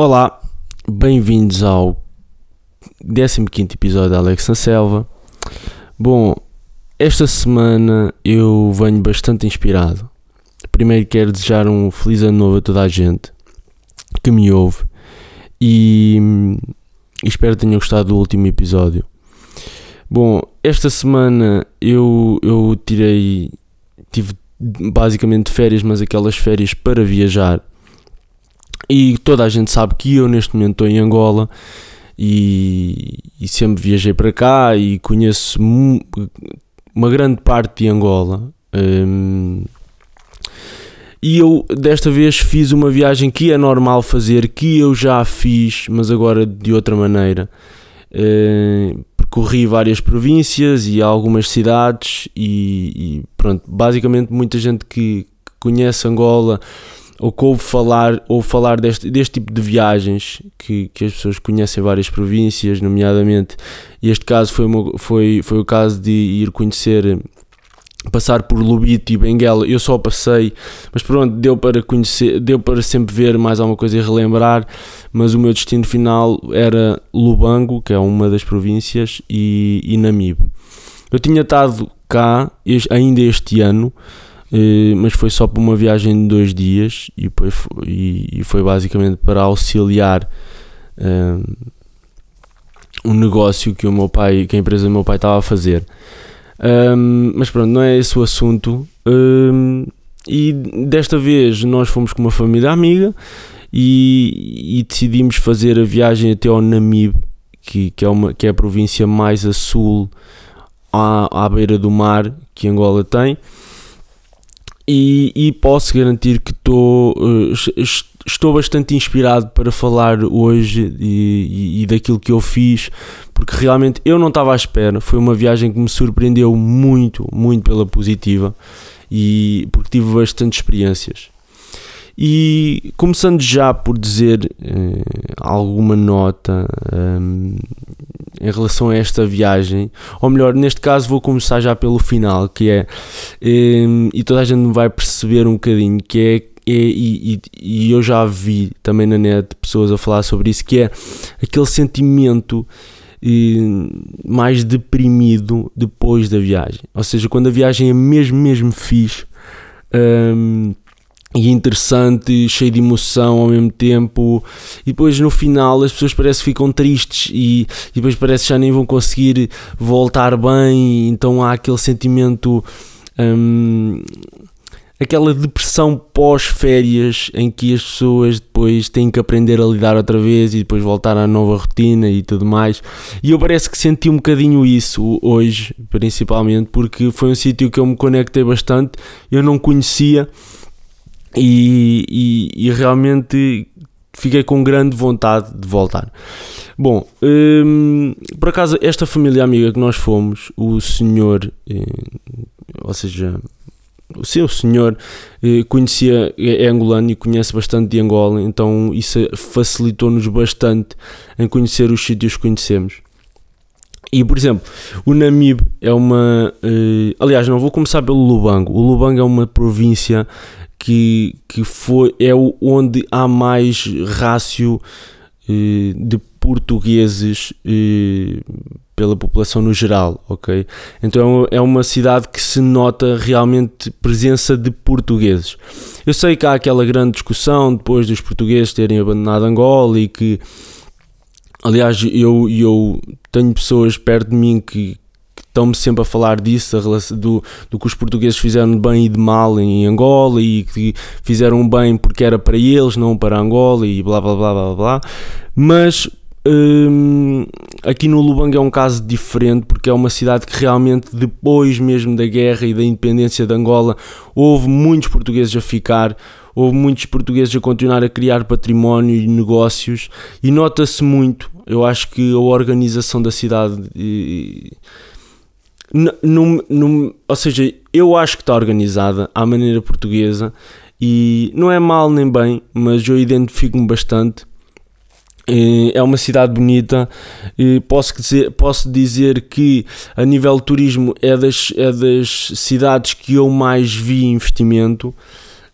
Olá, bem-vindos ao 15 episódio da Alex na Selva. Bom, esta semana eu venho bastante inspirado. Primeiro quero desejar um feliz ano novo a toda a gente que me ouve e, e espero que tenham gostado do último episódio. Bom, esta semana eu, eu tirei, tive basicamente férias, mas aquelas férias para viajar e toda a gente sabe que eu neste momento estou em Angola e, e sempre viajei para cá e conheço uma grande parte de Angola. Um, e eu desta vez fiz uma viagem que é normal fazer, que eu já fiz, mas agora de outra maneira. Uh, percorri várias províncias e algumas cidades e, e pronto, basicamente muita gente que, que conhece Angola ou que ouve falar, ouve falar deste, deste tipo de viagens que, que as pessoas conhecem várias províncias, nomeadamente este caso foi, uma, foi, foi o caso de ir conhecer passar por Lubito e Benguela, eu só passei, mas pronto, deu para conhecer, deu para sempre ver mais alguma coisa e relembrar, mas o meu destino final era Lubango, que é uma das províncias, e, e Namibe. Eu tinha estado cá ainda este ano, eh, mas foi só para uma viagem de dois dias e foi, e, foi basicamente para auxiliar um, um negócio que o meu pai, que a empresa do meu pai estava a fazer. Um, mas pronto, não é esse o assunto. Um, e desta vez nós fomos com uma família amiga e, e decidimos fazer a viagem até ao Namibe, que, que, é, uma, que é a província mais a sul, à, à beira do mar que Angola tem e, e posso garantir que estou, eh, estou bastante inspirado para falar hoje e, e, e, daquilo que eu fiz, porque realmente eu não estava à espera. Foi uma viagem que me surpreendeu muito, muito pela positiva e porque tive bastantes experiências. E começando já por dizer eh, alguma nota um, em relação a esta viagem, ou melhor, neste caso vou começar já pelo final, que é, um, e toda a gente vai perceber um bocadinho, que é, é e, e, e, eu já vi também na net pessoas a falar sobre isso, que é aquele sentimento hum, mais deprimido depois da viagem, ou seja, quando a viagem é mesmo, mesmo fixe. Um, e interessante, cheio de emoção ao mesmo tempo, e depois no final as pessoas parece que ficam tristes e, e depois parece que já nem vão conseguir voltar bem, então há aquele sentimento, hum, aquela depressão pós-férias em que as pessoas depois têm que aprender a lidar outra vez e depois voltar à nova rotina e tudo mais. E eu parece que senti um bocadinho isso hoje, principalmente, porque foi um sítio que eu me conectei bastante, eu não conhecia e, e, e realmente fiquei com grande vontade de voltar. Bom, hum, por acaso, esta família amiga que nós fomos, o senhor, eh, ou seja, o seu senhor eh, conhecia, é, é angolano e conhece bastante de Angola, então isso facilitou-nos bastante em conhecer os sítios que conhecemos. E, por exemplo, o Namibe é uma. Eh, aliás, não vou começar pelo Lubango. O Lubango é uma província que, que foi, é onde há mais rácio eh, de portugueses eh, pela população no geral, ok? Então é uma cidade que se nota realmente presença de portugueses. Eu sei que há aquela grande discussão depois dos portugueses terem abandonado Angola e que, aliás, eu, eu tenho pessoas perto de mim que, estão-me sempre a falar disso, do, do que os portugueses fizeram de bem e de mal em Angola e que fizeram bem porque era para eles, não para Angola e blá blá blá blá blá. Mas hum, aqui no Lubango é um caso diferente porque é uma cidade que realmente depois mesmo da guerra e da independência de Angola houve muitos portugueses a ficar houve muitos portugueses a continuar a criar património e negócios e nota-se muito eu acho que a organização da cidade ou seja, eu acho que está organizada à maneira portuguesa e não é mal nem bem, mas eu identifico-me bastante. É uma cidade bonita. Posso dizer, posso dizer que, a nível de turismo, é das, é das cidades que eu mais vi investimento.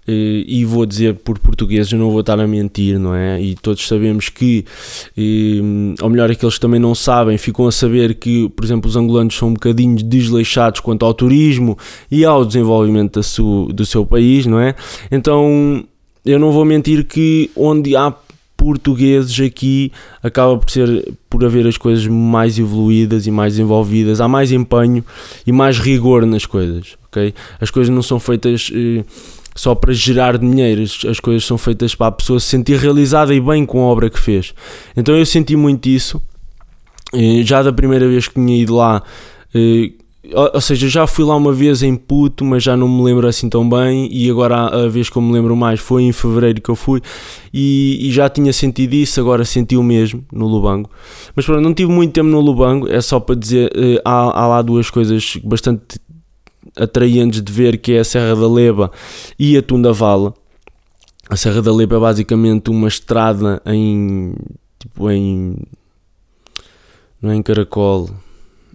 Eh, e vou dizer por português, eu não vou estar a mentir, não é? E todos sabemos que, ou melhor, aqueles que também não sabem, ficam a saber que, por exemplo, os angolanos são um bocadinho desleixados quanto ao turismo e ao desenvolvimento do seu país, não é? Então, eu não vou mentir que onde há portugueses aqui acaba por ser por haver as coisas mais evoluídas e mais envolvidas, há mais empenho e mais rigor nas coisas, ok? As coisas não são feitas eh, só para gerar dinheiro, as coisas são feitas para a pessoa se sentir realizada e bem com a obra que fez. Então eu senti muito isso, eh, já da primeira vez que tinha ido lá. Eh, ou seja, já fui lá uma vez em puto, mas já não me lembro assim tão bem. E agora a vez que eu me lembro mais foi em fevereiro que eu fui e, já tinha sentido isso. Agora senti o mesmo no Lubango. Mas pronto, não tive muito tempo no Lubango. É só para dizer, uh, há, há lá duas coisas bastante atraentes de ver que é a Serra da Leba e a Tunda Vala. A Serra da Leba é basicamente uma estrada em tipo em não é em caracol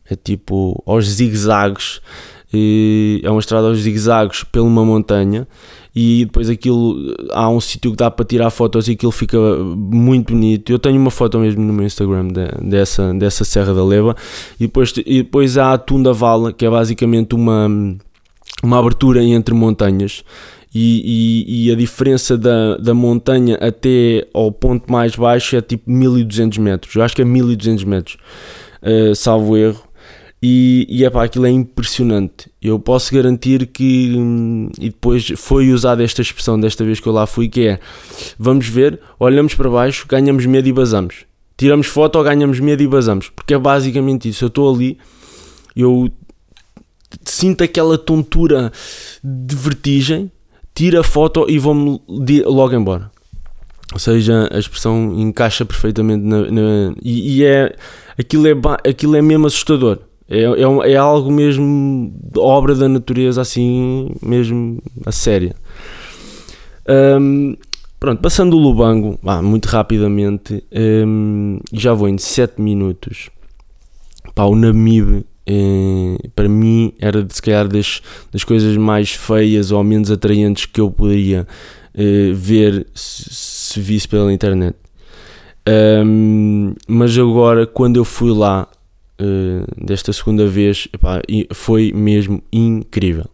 é tipo aos zigue-zagues, é uma estrada aos zigue-zagues pela uma montanha e depois aquilo há um sítio que dá para tirar fotos e aquilo fica muito bonito. Eu tenho uma foto mesmo no meu Instagram de, dessa, dessa Serra da Leva e depois, e depois há a Tunda Vala, que é basicamente uma, uma abertura entre montanhas. E, e, e, a diferença da, da montanha até ao ponto mais baixo é tipo 1200 metros. Eu acho que é 1200 metros, uh, salvo erro. E, e epá, aquilo é impressionante. Eu posso garantir que, hum, e depois foi usada esta expressão desta vez que eu lá fui, que é, vamos ver, olhamos para baixo, ganhamos medo e basamos. Tiramos foto ou ganhamos medo e basamos. Porque é basicamente isso. Eu estou ali, eu sinto aquela tontura de vertigem, tiro a foto e vou-me logo embora. Ou seja, a expressão encaixa perfeitamente na, na e, e, é aquilo é aquilo é mesmo assustador. É, é, é algo mesmo obra da natureza, assim, mesmo a séria. Um, pronto, passando o Lubango, ah, muito rapidamente, um, já vou em 7 minutos. Pá, o Namibe, eh, para mim, era se calhar das, das coisas mais feias ou menos atraentes que eu poderia eh, ver se, se visse pela internet. Um, mas agora, quando eu fui lá, uh, desta segunda vez epá, foi mesmo incrível.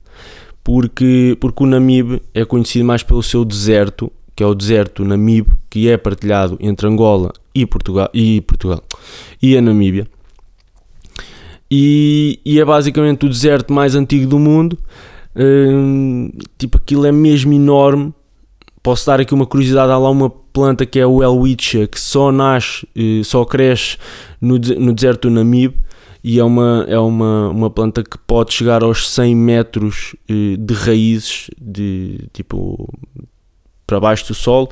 Porque, porque o Namibe é conhecido mais pelo seu deserto, que é o deserto Namibe, que é partilhado entre Angola e Portugal e, Portugal, e a Namíbia. E, e é basicamente o deserto mais antigo do mundo. Uh, tipo, aquilo é mesmo enorme. Posso dar aqui uma curiosidade: há lá uma planta que é o Elwitcha, que só nasce, uh, só cresce no, deserto do Namibe e é uma, é uma, uma planta que pode chegar aos 100 metros eh, de raízes, de tipo para baixo do solo.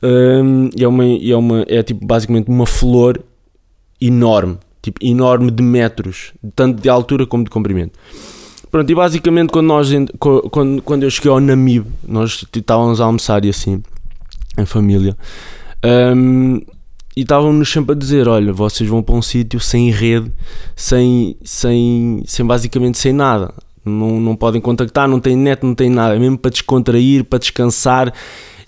Um, é, uma, é, uma, é tipo basicamente uma flor enorme, tipo enorme de metros, tanto de altura como de comprimento. Pronto, e basicamente quando, nós, quando, quando eu cheguei ao Namibe, nós estávamos a almoçar e assim, em família, um, e estavam-nos sempre a dizer: olha, vocês vão para um sítio sem rede, sem, sem, sem basicamente sem nada. Não, não podem contactar, não tem net, não tem nada, é mesmo para descontrair, para descansar.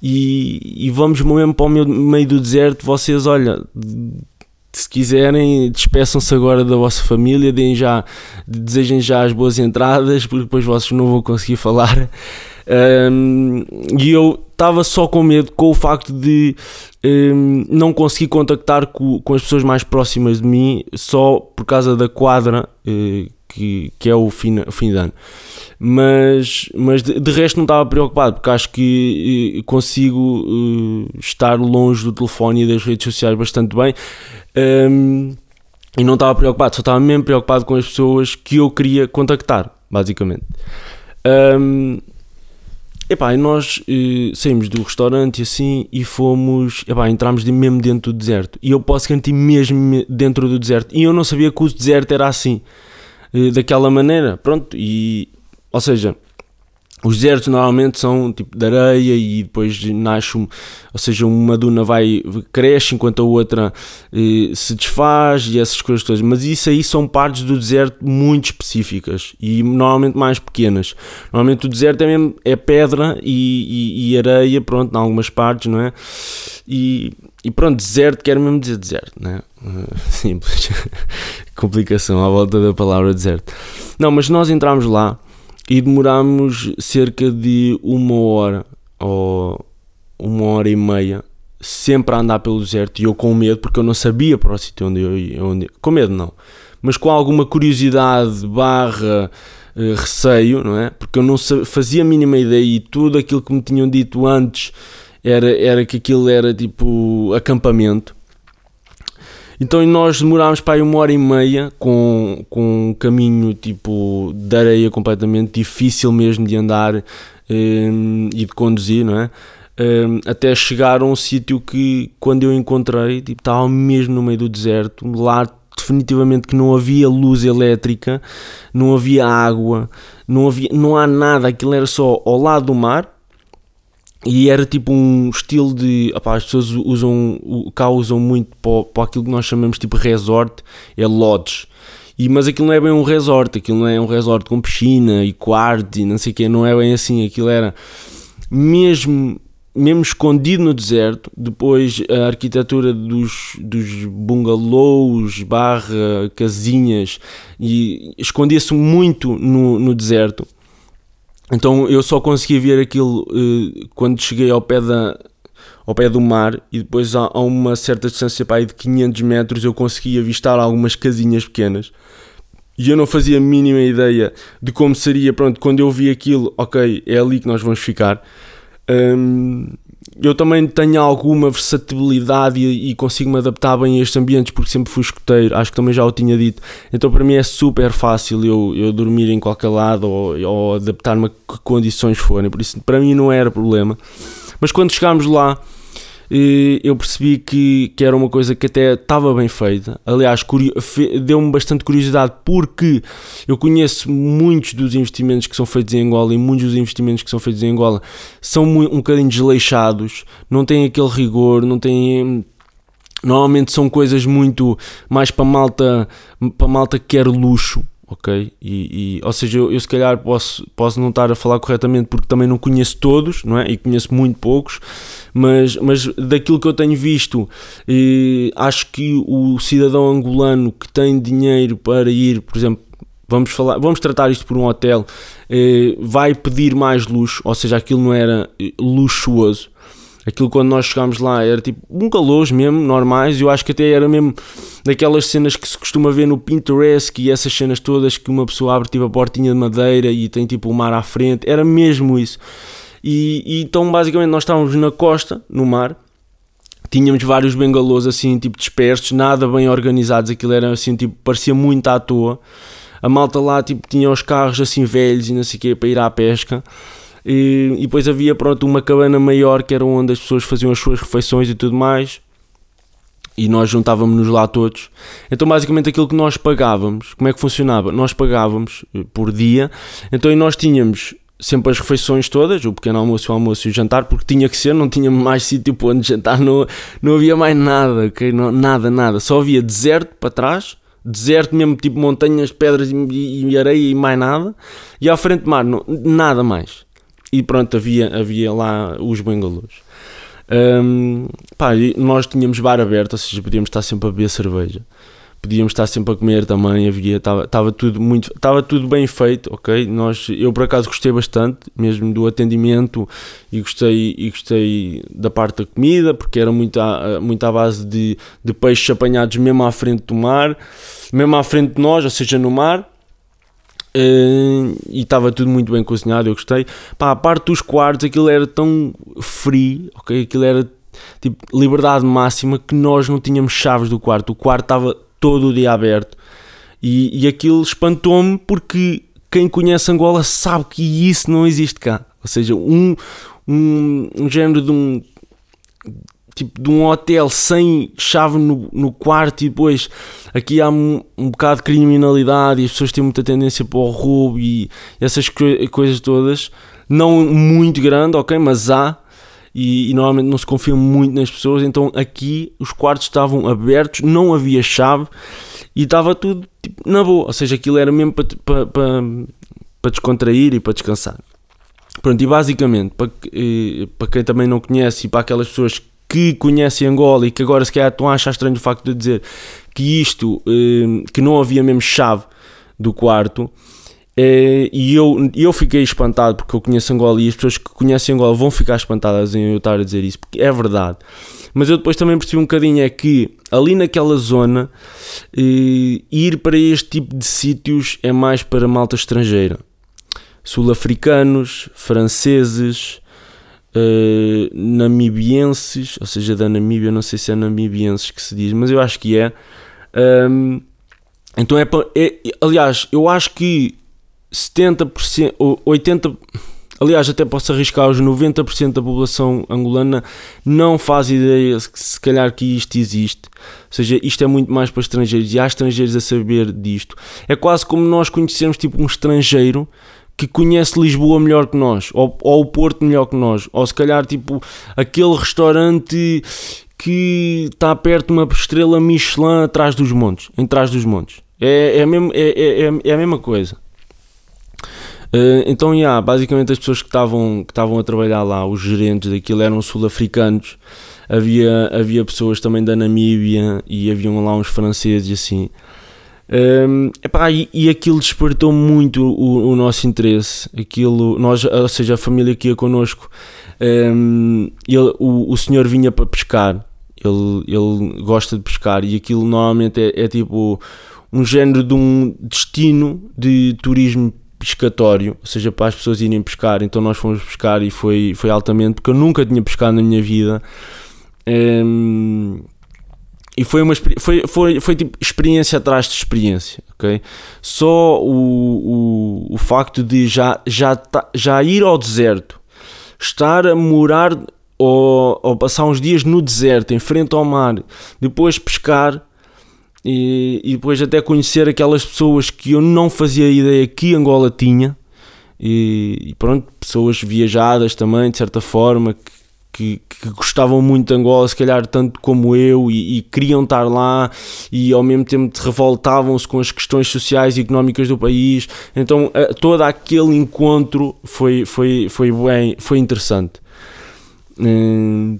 E, e vamos mesmo para o meio do deserto. Vocês, olha, se quiserem, despeçam-se agora da vossa família, deem já, desejem já as boas entradas, porque depois vocês não vão conseguir falar. Um, e eu estava só com medo com o facto de um, não conseguir contactar com, com, as pessoas mais próximas de mim só por causa da quadra uh, que, que é o fim, o fim de ano. Mas, mas de, de resto não estava preocupado porque acho que uh, consigo uh, estar longe do telefone e das redes sociais bastante bem. Um, e não estava preocupado, só estava mesmo preocupado com as pessoas que eu queria contactar, basicamente. Um, Epá, e nós eh, saímos do restaurante assim e fomos, epá, entramos de, mesmo dentro do deserto. E eu posso sentir mesmo dentro do deserto. E eu não sabia que o deserto era assim, eh, daquela maneira. Pronto, e ou seja, Os desertos normalmente são tipo de areia e depois nasce, um, ou seja, uma duna vai cresce enquanto a outra eh, se desfaz e essas coisas todas. Mas isso aí são partes do deserto muito específicas e normalmente mais pequenas. Normalmente o deserto é mesmo é pedra e, e, e areia, pronto, em algumas partes, não é? E, e pronto, deserto quer mesmo dizer deserto, não é? Simples. Complicação à volta da palavra deserto. Não, mas nós entramos lá e demorámos cerca de uma hora ou uma hora e meia sempre a andar pelo deserto e eu com medo porque eu não sabia para o sítio onde eu ia. Onde... Com medo não, mas com alguma curiosidade barra uh, receio, não é? Porque eu não fazia a mínima ideia e tudo aquilo que me tinham dito antes era, era que aquilo era tipo acampamento então nós demorámos para aí uma hora e meia com, com um caminho tipo de areia completamente difícil mesmo de andar um, e de conduzir, não é? Um, até chegar a um sítio que quando eu encontrei tipo, estava mesmo no meio do deserto, lá definitivamente que não havia luz elétrica, não havia água, não, havia, não há nada, aquilo era só ao lado do mar e era tipo um estilo de. Opá, as pessoas usam. cá usam muito para, para aquilo que nós chamamos tipo resort, é lodge. E, mas aquilo não é bem um resort, aquilo não é um resort com piscina e quarto e não sei o que, não é bem assim. Aquilo era mesmo, mesmo escondido no deserto. Depois a arquitetura dos, dos bungalows, barra, casinhas, e escondia-se muito no, no deserto. Então eu só conseguia ver aquilo uh, quando cheguei ao pé, da, ao pé do mar e depois a, a uma certa distância para aí de 500 metros eu conseguia avistar algumas casinhas pequenas e eu não fazia a mínima ideia de como seria, pronto, quando eu vi aquilo, ok, é ali que nós vamos ficar. Um, eu também tenho alguma versatilidade e, e consigo me adaptar bem a estes ambientes porque sempre fui escoteiro, acho que também já o tinha dito. Então para mim é super fácil eu, eu dormir em qualquer lado ou, ou adaptar-me a que condições forem, por isso para mim não era problema. Mas quando chegámos lá, eu percebi que, que era uma coisa que até estava bem feita. Aliás, deu-me bastante curiosidade porque eu conheço muitos dos investimentos que são feitos em Angola e muitos dos investimentos que são feitos em Angola são um bocadinho desleixados, não têm aquele rigor, não têm. Normalmente são coisas muito mais para malta, para malta que quer luxo, ok? E, e, ou seja, eu, eu, se calhar posso, posso não estar a falar corretamente porque também não conheço todos, não é? E conheço muito poucos, mas, mas daquilo que eu tenho visto, eh, acho que o cidadão angolano que tem dinheiro para ir, por exemplo, vamos falar, vamos tratar isto por um hotel, eh, vai pedir mais luxo, ou seja, aquilo não era eh, luxuoso Aquilo quando nós chegámos lá era tipo um calor mesmo, normais, eu acho que até era mesmo daquelas cenas que se costuma ver no Pinterest e essas cenas todas que uma pessoa abre tipo a portinha de madeira e tem tipo o mar à frente, era mesmo isso. E, e então basicamente nós estávamos na costa, no mar, tínhamos vários bengalôs assim, tipo dispersos, nada bem organizados, aquilo era assim, tipo, parecia muito à toa. A malta lá, tipo, tinha os carros assim velhos e não sei o quê para ir à pesca. E, e depois havia pronto, uma cabana maior que era onde as pessoas faziam as suas refeições e tudo mais. E nós juntávamos-nos lá todos. Então, basicamente, aquilo que nós pagávamos, como é que funcionava? Nós pagávamos eh, por dia, então nós tínhamos sempre as refeições todas, o pequeno almoço, o almoço e o jantar, porque tinha que ser, não tinha mais sítio para onde jantar, não, não havia mais nada, okay? não, nada, nada, só havia deserto para trás, deserto mesmo, tipo montanhas, pedras e, e areia e mais nada, e à frente mar, não, nada mais e pronto, havia, havia lá os bengalôs. Um, pá, nós tínhamos bar aberto, ou seja, podíamos estar sempre a beber cerveja, podíamos estar sempre a comer também, havia, estava tudo muito, estava tudo bem feito, ok? Nós, eu por acaso gostei bastante, mesmo do atendimento e gostei, e gostei da parte da comida, porque era muito à, muito à base de, de peixes apanhados mesmo à frente do mar, mesmo à frente de nós, ou seja, no mar Uh, e estava tudo muito bem cozinhado, eu gostei. Pá, a parte dos quartos, aquilo era tão free, ok? Aquilo era tipo liberdade máxima que nós não tínhamos chaves do quarto. O quarto estava todo o dia aberto e, e aquilo espantou-me porque quem conhece Angola sabe que isso não existe cá. Ou seja, um, um, um género de um tipo de um hotel sem chave no, no quarto e depois aqui há um, um bocado de criminalidade e as pessoas têm muita tendência para o roubo e essas co coisas todas. Não muito grande, ok, mas há. E, e, normalmente não se confia muito nas pessoas, então aqui os quartos estavam abertos, não havia chave e estava tudo tipo, na boa, ou seja, aquilo era mesmo para, para, para, para descontrair e para descansar. Pronto, e basicamente, para, para quem também não conhece e para aquelas pessoas que conhecem Angola e que agora se calhar estão a achar estranho o facto de dizer que isto, eh, que não havia mesmo chave do quarto, eh, e eu, eu fiquei espantado porque eu conheço Angola e as pessoas que conhecem Angola vão ficar espantadas em eu estar a dizer isso, porque é verdade. Mas eu depois também percebi um bocadinho é que ali naquela zona eh, ir para este tipo de sítios é mais para malta estrangeira. Sul-africanos, franceses, uh, namibienses, ou seja, da Namíbia, não sei se é namibienses que se diz, mas eu acho que é. Um, então é, é, aliás, eu acho que 70% ou 80%, aliás, até posso arriscar os 90% da população angolana não faz ideia se calhar que isto existe. Ou seja, isto é muito mais para estrangeiros e há estrangeiros a saber disto. É quase como nós conhecemos tipo um estrangeiro que conhece Lisboa melhor que nós, ou, ou o Porto melhor que nós, ou se calhar tipo aquele restaurante que está perto de uma estrela Michelin atrás dos montes, em trás dos montes. É, é, mesmo, é, é, é, é a mesma coisa. Uh, então, yeah, basicamente as pessoas que estavam que estavam a trabalhar lá, os gerentes daquilo eram sul-africanos, havia, havia pessoas também da Namíbia e haviam lá uns franceses assim. Um, epá, e, e aquilo despertou muito o, o, nosso interesse. Aquilo, nós, ou seja, a família que ia connosco, um, ele, o, o senhor vinha para pescar. Ele, ele gosta de pescar e aquilo normalmente é, é tipo um género de um destino de turismo pescatório, ou seja, para as pessoas irem pescar. Então nós fomos pescar e foi, foi altamente, porque eu nunca tinha pescado na minha vida. Um, e foi uma foi, foi, foi tipo experiência atrás de experiência, ok? Só o, o, o facto de já, já, tá, já ir ao deserto, estar a morar ou, ou passar uns dias no deserto, em frente ao mar, depois pescar e, e depois até conhecer aquelas pessoas que eu não fazia ideia que Angola tinha. E, e pronto, pessoas viajadas também, de certa forma, que que, que, gostavam muito de Angola, se calhar tanto como eu, e, e queriam estar lá e ao mesmo tempo revoltavam-se com as questões sociais e económicas do país. Então uh, todo aquele encontro foi, foi, foi bem, foi interessante. Uh,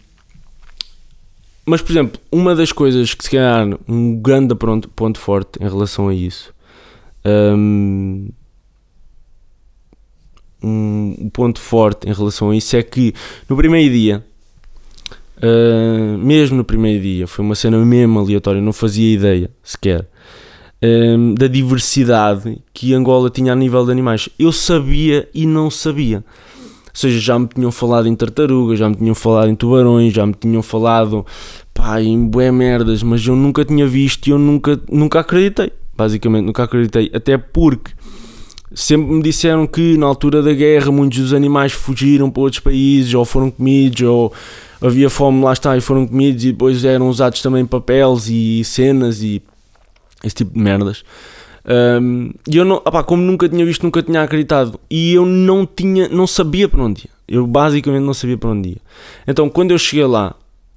mas, por exemplo, uma das coisas que se calhar um grande ponto, ponto forte em relação a isso. Um, um ponto forte em relação a isso é que no primeiro dia, uh, mesmo no primeiro dia, foi uma cena mesmo aleatória, não fazia ideia sequer uh, da diversidade que Angola tinha a nível de animais. Eu sabia e não sabia. Ou seja, já me tinham falado em tartarugas, já me tinham falado em tubarões, já me tinham falado pá, em bué merdas, mas eu nunca tinha visto e eu nunca, nunca acreditei. Basicamente, nunca acreditei. Até porque sempre me disseram que na altura da guerra muitos dos animais fugiram para outros países ou foram comidos ou havia fome lá está e foram comidos e depois eram usados também papéis e cenas e esse tipo de merdas. Um, e eu não, como nunca tinha visto, nunca tinha acreditado e eu não tinha, não sabia para onde ia. Eu basicamente não sabia para onde ia. Então quando eu cheguei lá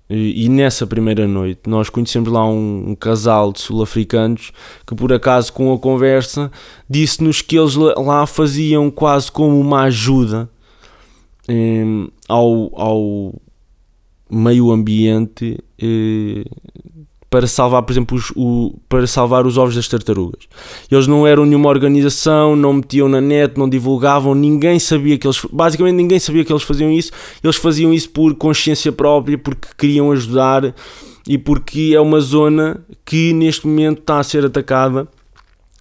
e, nessa primeira noite nós conhecemos lá um, um casal de sul-africanos que, por acaso, com a conversa, disse-nos que eles lá faziam quase como uma ajuda eh, ao, ao meio ambiente eh, para salvar, por exemplo, os, o, para salvar os ovos das tartarugas. Eles não eram nenhuma organização, não metiam na net, não divulgavam, ninguém sabia que eles, basicamente ninguém sabia que eles faziam isso. Eles faziam isso por consciência própria, porque queriam ajudar e porque é uma zona que neste momento está a ser atacada,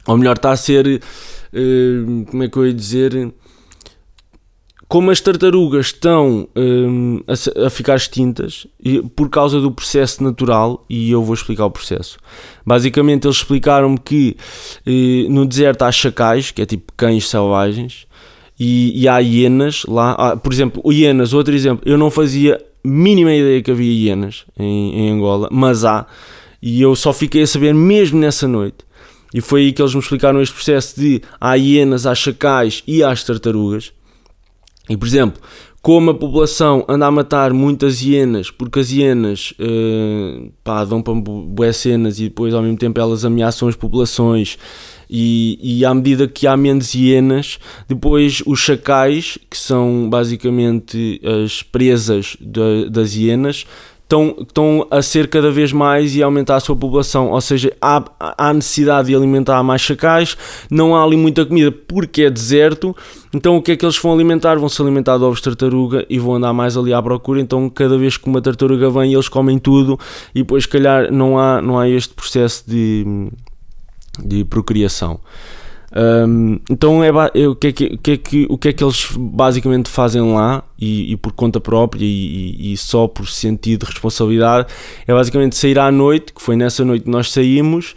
ou melhor, está a ser, uh, como é que eu ia dizer, como as tartarugas estão um, a, a, ficar extintas por causa do processo natural, e eu vou explicar o processo. Basicamente, eles explicaram-me que eh, no deserto há chacais, que é tipo cães selvagens, e, e há hienas lá. Ah, por exemplo, hienas, outro exemplo, eu não fazia mínima ideia que havia hienas em, em Angola, mas há, e eu só fiquei a saber mesmo nessa noite. E foi aí que eles me explicaram este processo de há hienas, há chacais e há as tartarugas E por exemplo, como a população anda a matar muitas hienas, porque as hienas uh, pá, dão para boas cenas e depois ao mesmo tempo elas ameaçam as populações. E, e à medida que há menos hienas, depois os chacais, que são basicamente as presas de, das hienas, estão, estão a ser cada vez mais e a aumentar a sua população. Ou seja, há, há necessidade de alimentar mais chacais, não há ali muita comida porque é deserto. Então o que é que eles vão alimentar? Vão se alimentar de ovos de tartaruga e vão andar mais ali à procura. Então cada vez que uma tartaruga vem, eles comem tudo e depois, se calhar, não há, não há este processo de, de procriação. Um, então é, é, o, que é que, o, que é que, o que é que eles basicamente fazem lá e, e por conta própria e, e, só por sentido de responsabilidade é basicamente sair à noite, que foi nessa noite que nós saímos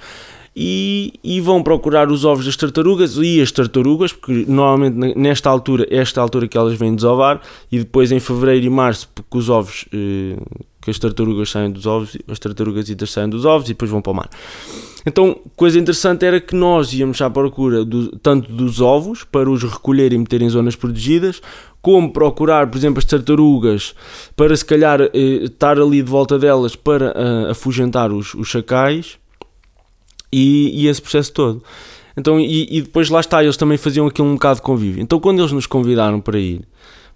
e, e vão procurar os ovos das tartarugas e as tartarugas, porque normalmente nesta altura, esta altura que elas vêm desovar e depois em fevereiro e março, porque os ovos eh, que as tartarugas saem dos ovos, as tartarugas saem dos ovos e depois vão para o mar. Então, coisa interessante era que nós íamos à procura do, tanto dos ovos para os recolher e meter em zonas protegidas, como procurar, por exemplo, as tartarugas para se calhar eh, estar ali de volta delas para uh, afugentar os, os chacais e, e, esse processo todo. Então, e, e depois lá está, eles também faziam aquilo um bocado de convívio. Então, quando eles nos convidaram para ir,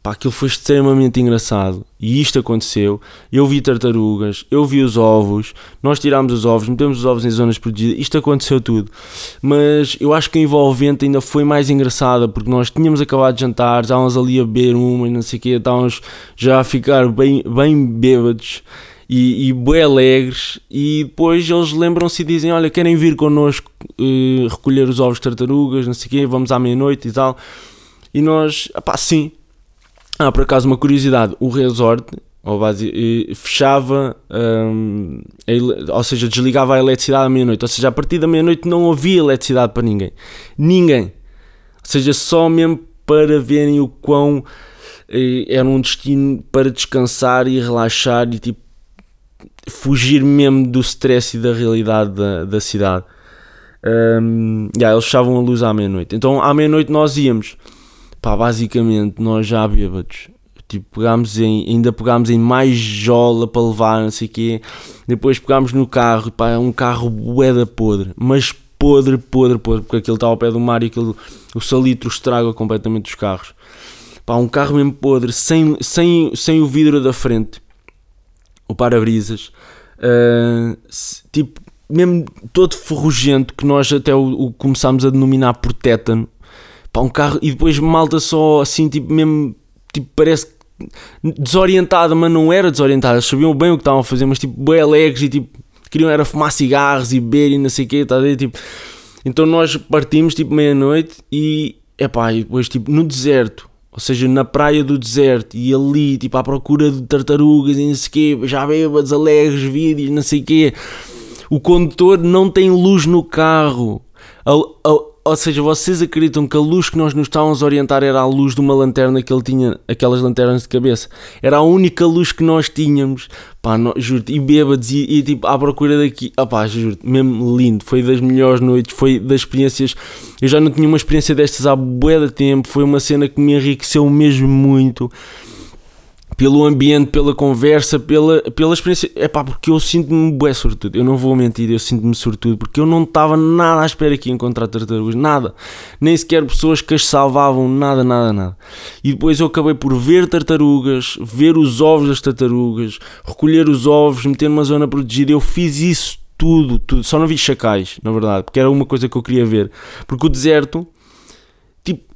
Pá, aquilo foi extremamente engraçado. E isto aconteceu. Eu vi tartarugas, eu vi os ovos, nós tirámos os ovos, metemos os ovos em zonas protegidas. Isto aconteceu tudo. Mas eu acho que a envolvente ainda foi mais engraçada porque nós tínhamos acabado de jantar, estávamos ali a beber uma e não sei o quê, estávamos já a ficar bem, bem bêbados e, e bem alegres. E depois eles lembram-se e dizem: Olha, querem vir connosco uh, recolher os ovos de tartarugas, não sei o quê, vamos à meia-noite e tal. E nós, pá, sim, ah, por acaso, uma curiosidade: o resort ou base, fechava, um, ou seja, desligava a eletricidade à meia-noite. Ou seja, a partir da meia-noite não havia eletricidade para ninguém. Ninguém. Ou seja, só mesmo para verem o quão eh, era um destino para descansar e relaxar e tipo fugir mesmo do stress e da realidade da, da cidade. Um, yeah, eles fechavam a luz à meia-noite. Então à meia-noite nós íamos pá, basicamente nós já bêbados, tipo, pegámos em, ainda pegámos em mais jola para levar, não sei o quê, depois pegámos no carro, pá, é um carro bué podre, mas podre, podre, podre, porque aquilo está ao pé do mar e aquilo, o salitro estraga completamente os carros. Pá, um carro mesmo podre, sem, sem, sem o vidro da frente, o para-brisas, uh, tipo, mesmo todo ferrugento, que nós até o, o começámos a denominar por tétano, Pá, um carro e depois malta só assim, tipo, mesmo, tipo, parece desorientada, mas não era desorientada, eles sabiam bem o que estavam a fazer, mas tipo, bem alegres e tipo, queriam era fumar cigarros e beber e não sei o quê, tá? Tipo, então nós partimos tipo meia-noite e, epá, e depois tipo, no deserto, ou seja, na praia do deserto e ali, tipo, à procura de tartarugas e não sei o quê, já bêbados, alegres, vídeos, não sei o quê. O condutor não tem luz no carro. A, ou seja, vocês acreditam que a luz que nós nos estávamos a orientar era a luz de uma lanterna que ele tinha, aquelas lanternas de cabeça? Era a única luz que nós tínhamos, pá, não, juro e bêbados e, e, tipo à procura daqui, ah pá, juro mesmo lindo, foi das melhores noites, foi das experiências, eu já não tinha uma experiência destas há bué de tempo, foi uma cena que me enriqueceu mesmo muito pelo ambiente, pela conversa, pela, pela experiência. É pá, porque eu sinto-me bué sortudo. Eu não vou mentir, eu sinto-me sortudo porque eu não estava nada à espera aqui encontrar tartarugas, nada. Nem sequer pessoas que as salvavam, nada, nada, nada. E depois eu acabei por ver tartarugas, ver os ovos das tartarugas, recolher os ovos, meter numa zona protegida. Eu fiz isso tudo, tudo. Só não vi chacais, na verdade, porque era uma coisa que eu queria ver. Porque o deserto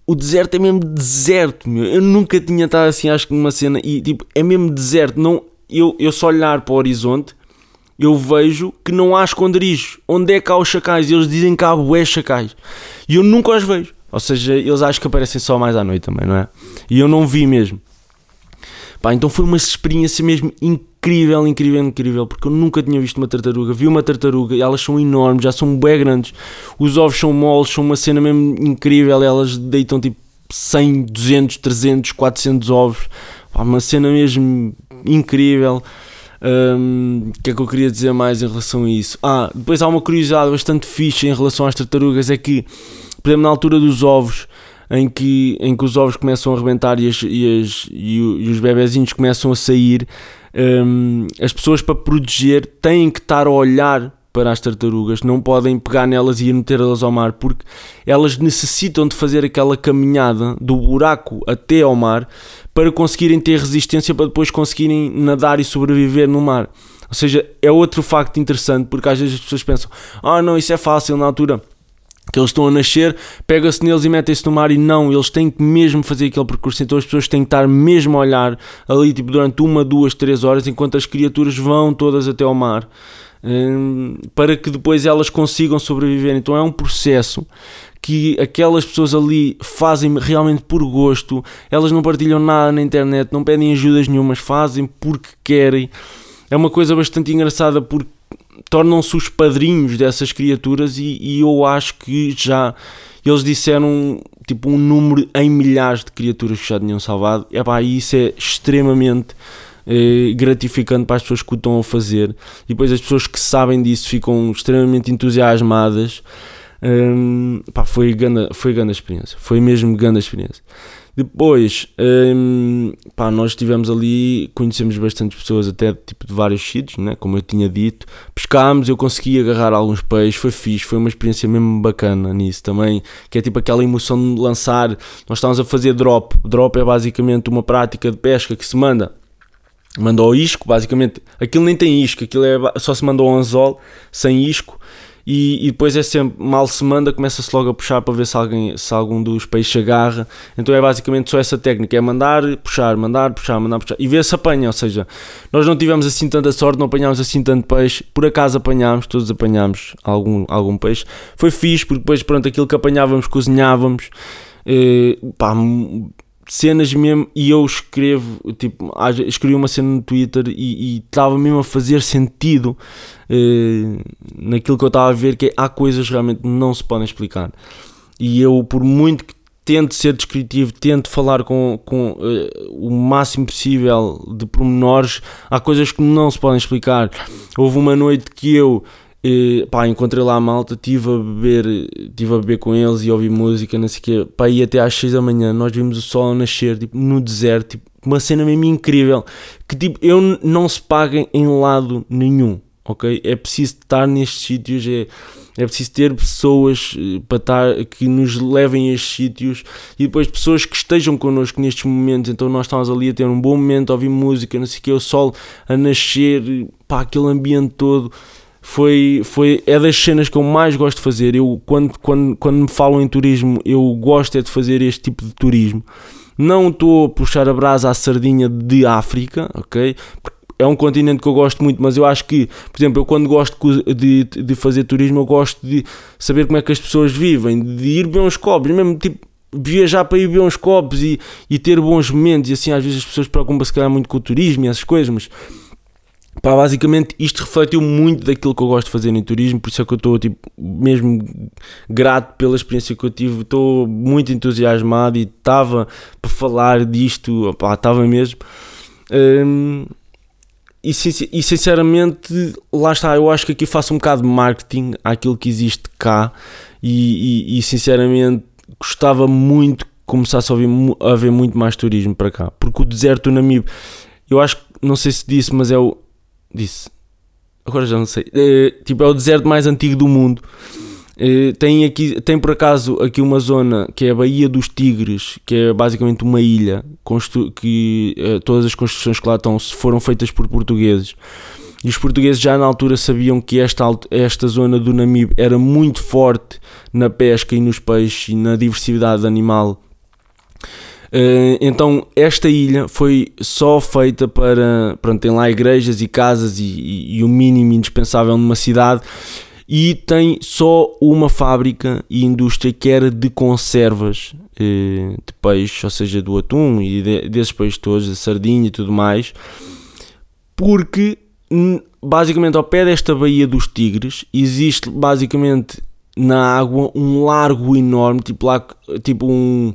o deserto é mesmo deserto, meu. Eu nunca tinha estado assim, acho que numa cena. E tipo, é mesmo deserto. Não, eu, eu só olhar para o horizonte, eu vejo que não há esconderijos. Onde é que há os chacais? Eles dizem que há bué chacais. E eu nunca os vejo. Ou seja, eles acham que aparecem só mais à noite também, não é? E eu não vi mesmo. Pá, então foi uma experiência mesmo incrível, incrível, incrível, porque eu nunca tinha visto uma tartaruga. Vi uma tartaruga e elas são enormes, já são bem grandes. Os ovos são moles, são uma cena mesmo incrível. Elas deitam tipo 100, 200, 300, 400 ovos. Pá, uma cena mesmo incrível. O um, que é que eu queria dizer mais em relação a isso? Ah, depois há uma curiosidade bastante fixe em relação às tartarugas: é que, por exemplo, na altura dos ovos, em que, em que os ovos começam a arrebentar e, as, e, as, e, e os bebezinhos começam a sair, um, as pessoas para proteger têm que estar a olhar para as tartarugas, não podem pegar nelas e ir metê-las ao mar, porque elas necessitam de fazer aquela caminhada do buraco até ao mar para conseguirem ter resistência para depois conseguirem nadar e sobreviver no mar. Ou seja, é outro facto interessante, porque às vezes as pessoas pensam: ah, não, isso é fácil na altura que eles estão a nascer, pega-se neles e metem-se no mar e não, eles têm que mesmo fazer aquele percurso, então as pessoas têm que estar mesmo a olhar ali tipo durante uma, duas, três horas enquanto as criaturas vão todas até ao mar hum, para que depois elas consigam sobreviver. Então é um processo que aquelas pessoas ali fazem realmente por gosto, elas não partilham nada na internet, não pedem ajudas nenhumas, fazem porque querem. É uma coisa bastante engraçada porque tornam-se os padrinhos dessas criaturas e, e, eu acho que já eles disseram tipo um número em milhares de criaturas que já tinham salvado. É pá, isso é extremamente eh, gratificante para as pessoas que o estão a fazer e depois as pessoas que sabem disso ficam extremamente entusiasmadas. Um, foi grande, foi grande experiência, foi mesmo grande experiência. Depois, um, pá, nós estivemos ali, conhecemos bastante pessoas, até tipo de vários sítios, né? como eu tinha dito. Pescámos, eu consegui agarrar alguns peixes, foi fixe, foi uma experiência mesmo bacana nisso também, que é tipo aquela emoção de lançar. Nós estávamos a fazer drop. Drop é basicamente uma prática de pesca que se manda. Manda ao isco, basicamente. Aquilo nem tem isco, aquilo é, só se manda ao anzol, sem isco e, e, depois é sempre mal se manda, começa-se logo a puxar para ver se, alguém, se algum dos peixes agarra. Então é basicamente só essa técnica: é mandar, puxar, mandar, puxar, mandar, puxar e ver se apanha. Ou seja, nós não tivemos assim tanta sorte, não apanhámos assim tanto peixe. Por acaso apanhámos, todos apanhámos algum, algum peixe. Foi fixe, porque depois, pronto, aquilo que apanhávamos, cozinhávamos. Eh, pá, cenas mesmo, e eu escrevo, tipo, escrevi uma cena no Twitter e estava mesmo a fazer sentido uh, naquilo que eu estava a ver, que é, há coisas realmente não se podem explicar. E eu, por muito que tente ser descritivo, tente falar com, com uh, o máximo possível de pormenores, há coisas que não se podem explicar. Houve uma noite que eu e, pá, encontrei lá a malta, estive a beber, tive a beber com eles e ouvi música, não sei o quê, pá, e até às 6 da manhã nós vimos o sol nascer, tipo, no deserto, tipo, uma cena mesmo incrível, que tipo, eu não se paguem em lado nenhum, ok? É preciso estar nestes sítios, é, é preciso ter pessoas eh, para estar, que nos levem a estes sítios e depois pessoas que estejam connosco nestes momentos. Então nós estamos ali a ter um bom momento, a ouvir música, não sei o que, o sol a nascer, pá, aquele ambiente todo foi, foi é das cenas que eu mais gosto de fazer. Eu, quando, quando, quando me falam em turismo, eu gosto é de fazer este tipo de turismo. Não estou a puxar a brasa à sardinha de África, ok? É um continente que eu gosto muito, mas eu acho que, por exemplo, eu quando gosto de, de fazer turismo, eu gosto de saber como é que as pessoas vivem, de ir ver uns copos, mesmo tipo viajar para ir ver uns copos e, e ter bons momentos. E assim, às vezes as pessoas preocupam-se, calhar, muito com o turismo e essas coisas, mas Pá, basicamente isto refletiu muito daquilo que eu gosto de fazer em turismo, por isso é que eu estou tipo, mesmo grato pela experiência que eu tive, estou muito entusiasmado e estava para falar disto, estava mesmo. Um, e, sinceramente, lá está, eu acho que aqui faço um bocado de marketing àquilo que existe cá e, e, e sinceramente gostava muito que começasse a, ouvir, a haver muito mais turismo para cá, porque o deserto do Namibe, eu acho que, não sei se disse, mas é o disse. Agora já não sei. É, tipo, é o deserto mais antigo do mundo. É, tem, aqui, tem por acaso aqui uma zona que é a Baía dos Tigres, que é basicamente uma ilha que é, todas as construções que lá estão foram feitas por portugueses. E os portugueses já na altura sabiam que esta, esta zona do Namibe era muito forte na pesca e nos peixes e na diversidade animal eh, então esta ilha foi só feita para. Pronto, tem lá igrejas e casas e, e, e o mínimo indispensável numa cidade e tem só uma fábrica e indústria que era de conservas eh, de peixe, ou seja, do atum e de, desses peixes todos, da sardinha e tudo mais, porque basicamente ao pé desta Baía dos Tigres existe basicamente na água um largo enorme, tipo lá, tipo um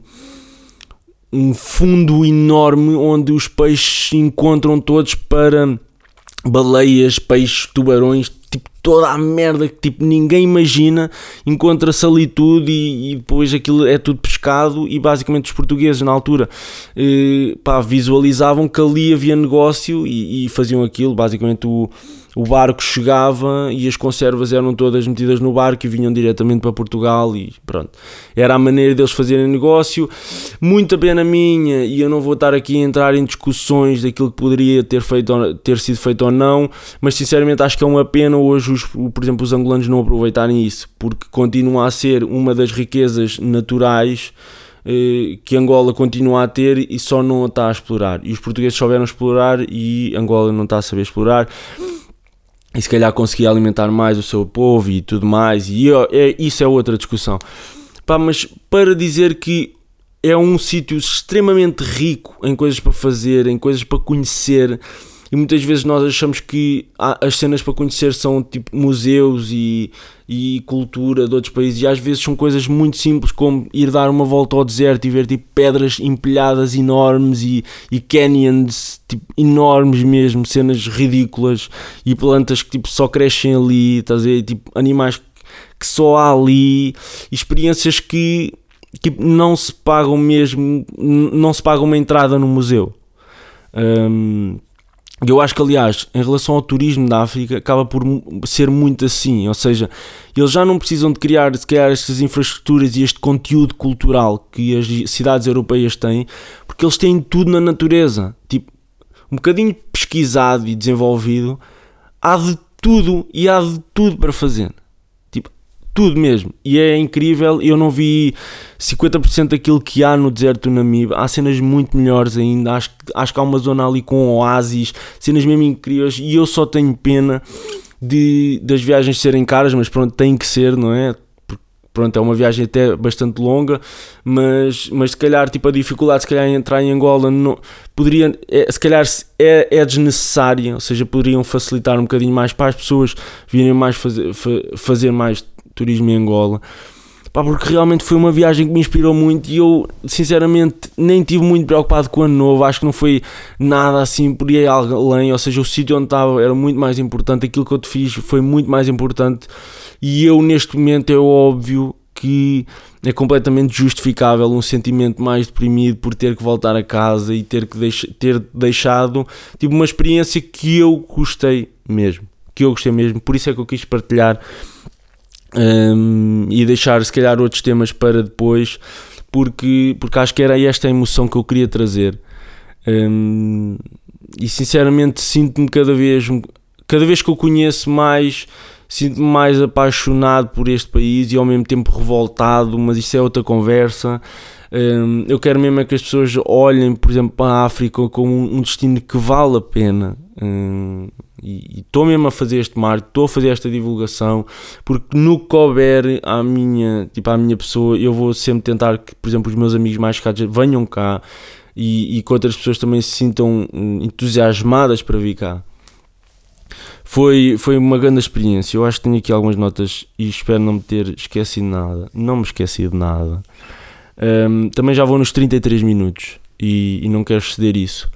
um fundo enorme onde os peixes se encontram todos para baleias, peixes, tubarões, tipo toda a merda que tipo ninguém imagina, encontra-se ali tudo e, e, depois aquilo é tudo pescado e basicamente os portugueses na altura eh, pá, visualizavam que ali havia negócio e, e faziam aquilo, basicamente o o barco chegava e as conservas eram todas metidas no barco e vinham diretamente para Portugal e pronto. Era a maneira deles fazerem negócio. Muita pena minha e eu não vou estar aqui a entrar em discussões daquilo que poderia ter, feito, ter sido feito ou não, mas sinceramente acho que é uma pena hoje, os, por exemplo, os angolanos não aproveitarem isso, porque continua a ser uma das riquezas naturais eh, que Angola continua a ter e só não a está a explorar. E os portugueses souberam explorar e Angola não está a saber explorar e se calhar conseguia alimentar mais o seu povo e tudo mais, e é, isso é outra discussão. Pá, mas para dizer que é um sítio extremamente rico em coisas para fazer, em coisas para conhecer, e muitas vezes nós achamos que as cenas para conhecer são tipo museus e, e cultura de outros países e às vezes são coisas muito simples como ir dar uma volta ao deserto e ver tipo pedras empilhadas enormes e, e canyons tipo, enormes mesmo, cenas ridículas e plantas que tipo só crescem ali, estás a ver? Tipo, animais que só há ali, experiências que tipo, não se pagam mesmo, não se paga uma entrada no museu. Um, eu acho que, aliás, em relação ao turismo da África, acaba por ser muito assim. Ou seja, eles já não precisam de criar, de criar estas infraestruturas e este conteúdo cultural que as cidades europeias têm, porque eles têm tudo na natureza. Tipo, um bocadinho pesquisado e desenvolvido, há de tudo e há de tudo para fazer tudo mesmo. E é incrível, eu não vi 50% daquilo que há no deserto do Namib. Há cenas muito melhores ainda. Acho, acho que há uma zona ali com oásis, cenas mesmo incríveis. E eu só tenho pena de, das viagens serem caras, mas pronto, tem que ser, não é? pronto, é uma viagem até bastante longa, mas, mas se calhar tipo, a dificuldade se calhar em entrar em Angola não, poderia, é, se calhar é, é desnecessária, ou seja, poderiam facilitar um bocadinho mais para as pessoas virem mais fazer, fazer mais turismo em Angola. Pá, porque realmente foi uma viagem que me inspirou muito e eu, sinceramente, nem estive muito preocupado com o ano novo. Acho que não foi nada assim por aí além. Ou seja, o sítio onde estava era muito mais importante. Aquilo que eu te fiz foi muito mais importante. E eu, neste momento, é óbvio que é completamente justificável um sentimento mais deprimido por ter que voltar a casa e ter que deix ter deixado tipo uma experiência que eu gostei mesmo que eu gostei mesmo por isso é que eu quis partilhar um, e deixar se calhar outros temas para depois, porque, porque acho que era esta a emoção que eu queria trazer. Um, e sinceramente sinto-me cada vez, cada vez que eu conheço mais, sinto-me mais apaixonado por este país e ao mesmo tempo revoltado, mas isso é outra conversa. Um, eu quero mesmo é que as pessoas olhem, por exemplo, para a África como um destino que vale a pena. Um, e estou mesmo a fazer este marketing, estou a fazer esta divulgação, porque no que couber à minha, tipo, à minha pessoa, eu vou sempre tentar que, por exemplo, os meus amigos mais caros venham cá e, e que outras pessoas também se sintam hum, entusiasmadas para vir cá. Foi, foi uma grande experiência. Eu acho que tenho aqui algumas notas e espero não me ter esquecido nada. Não me esqueci de nada. Um, também já vou nos 33 minutos e, e não quero ceder isso.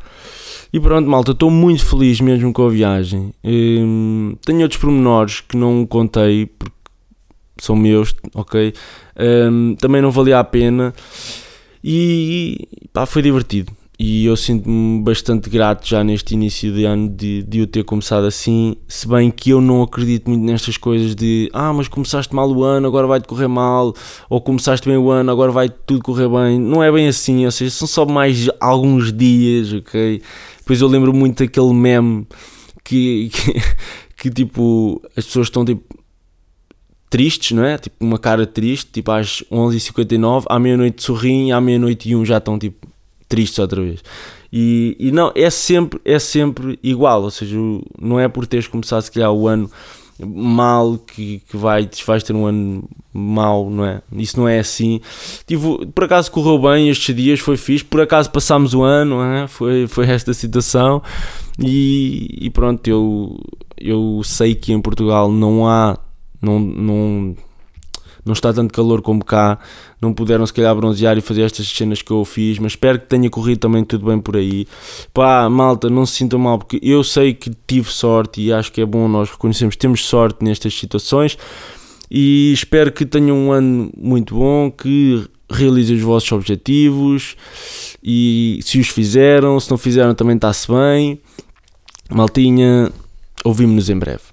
E pronto, malta, estou muito feliz mesmo com a viagem. Um, tenho outros pormenores que não contei porque são meus, ok? Um, também não valia a pena e pá, foi divertido. E eu sinto-me bastante grato já neste início de ano de, de o ter começado assim. Se bem que eu não acredito muito nestas coisas de ah, mas começaste mal o ano, agora vai-te correr mal, ou começaste bem o ano, agora vai tudo correr bem. Não é bem assim, ou seja, são só mais alguns dias, ok? Depois eu lembro muito daquele meme que, que, que tipo, as pessoas estão tipo tristes, não é? Tipo, uma cara triste, tipo às 11h59, à meia-noite sorriem, à meia-noite e um já estão tipo tristes outra vez. E, e não, é sempre, é sempre igual, ou seja, não é por teres começado se calhar o ano mal que, que vai, vais ter um ano mau, não é? Isso não é assim. Tive, por acaso correu bem estes dias, foi fixe. Por acaso passámos o ano, é? foi, foi esta situação. E, e pronto, eu, eu sei que em Portugal não há, não, não, não está tanto calor como cá, não puderam se calhar bronzear e fazer estas cenas que eu fiz, mas espero que tenha corrido também tudo bem por aí. Pá, malta, não se sintam mal, porque eu sei que tive sorte e acho que é bom nós reconhecermos que temos sorte nestas situações e espero que tenham um ano muito bom, que realizem os vossos objetivos e se os fizeram, se não fizeram também está-se bem. Maltinha, ouvimos-nos em breve.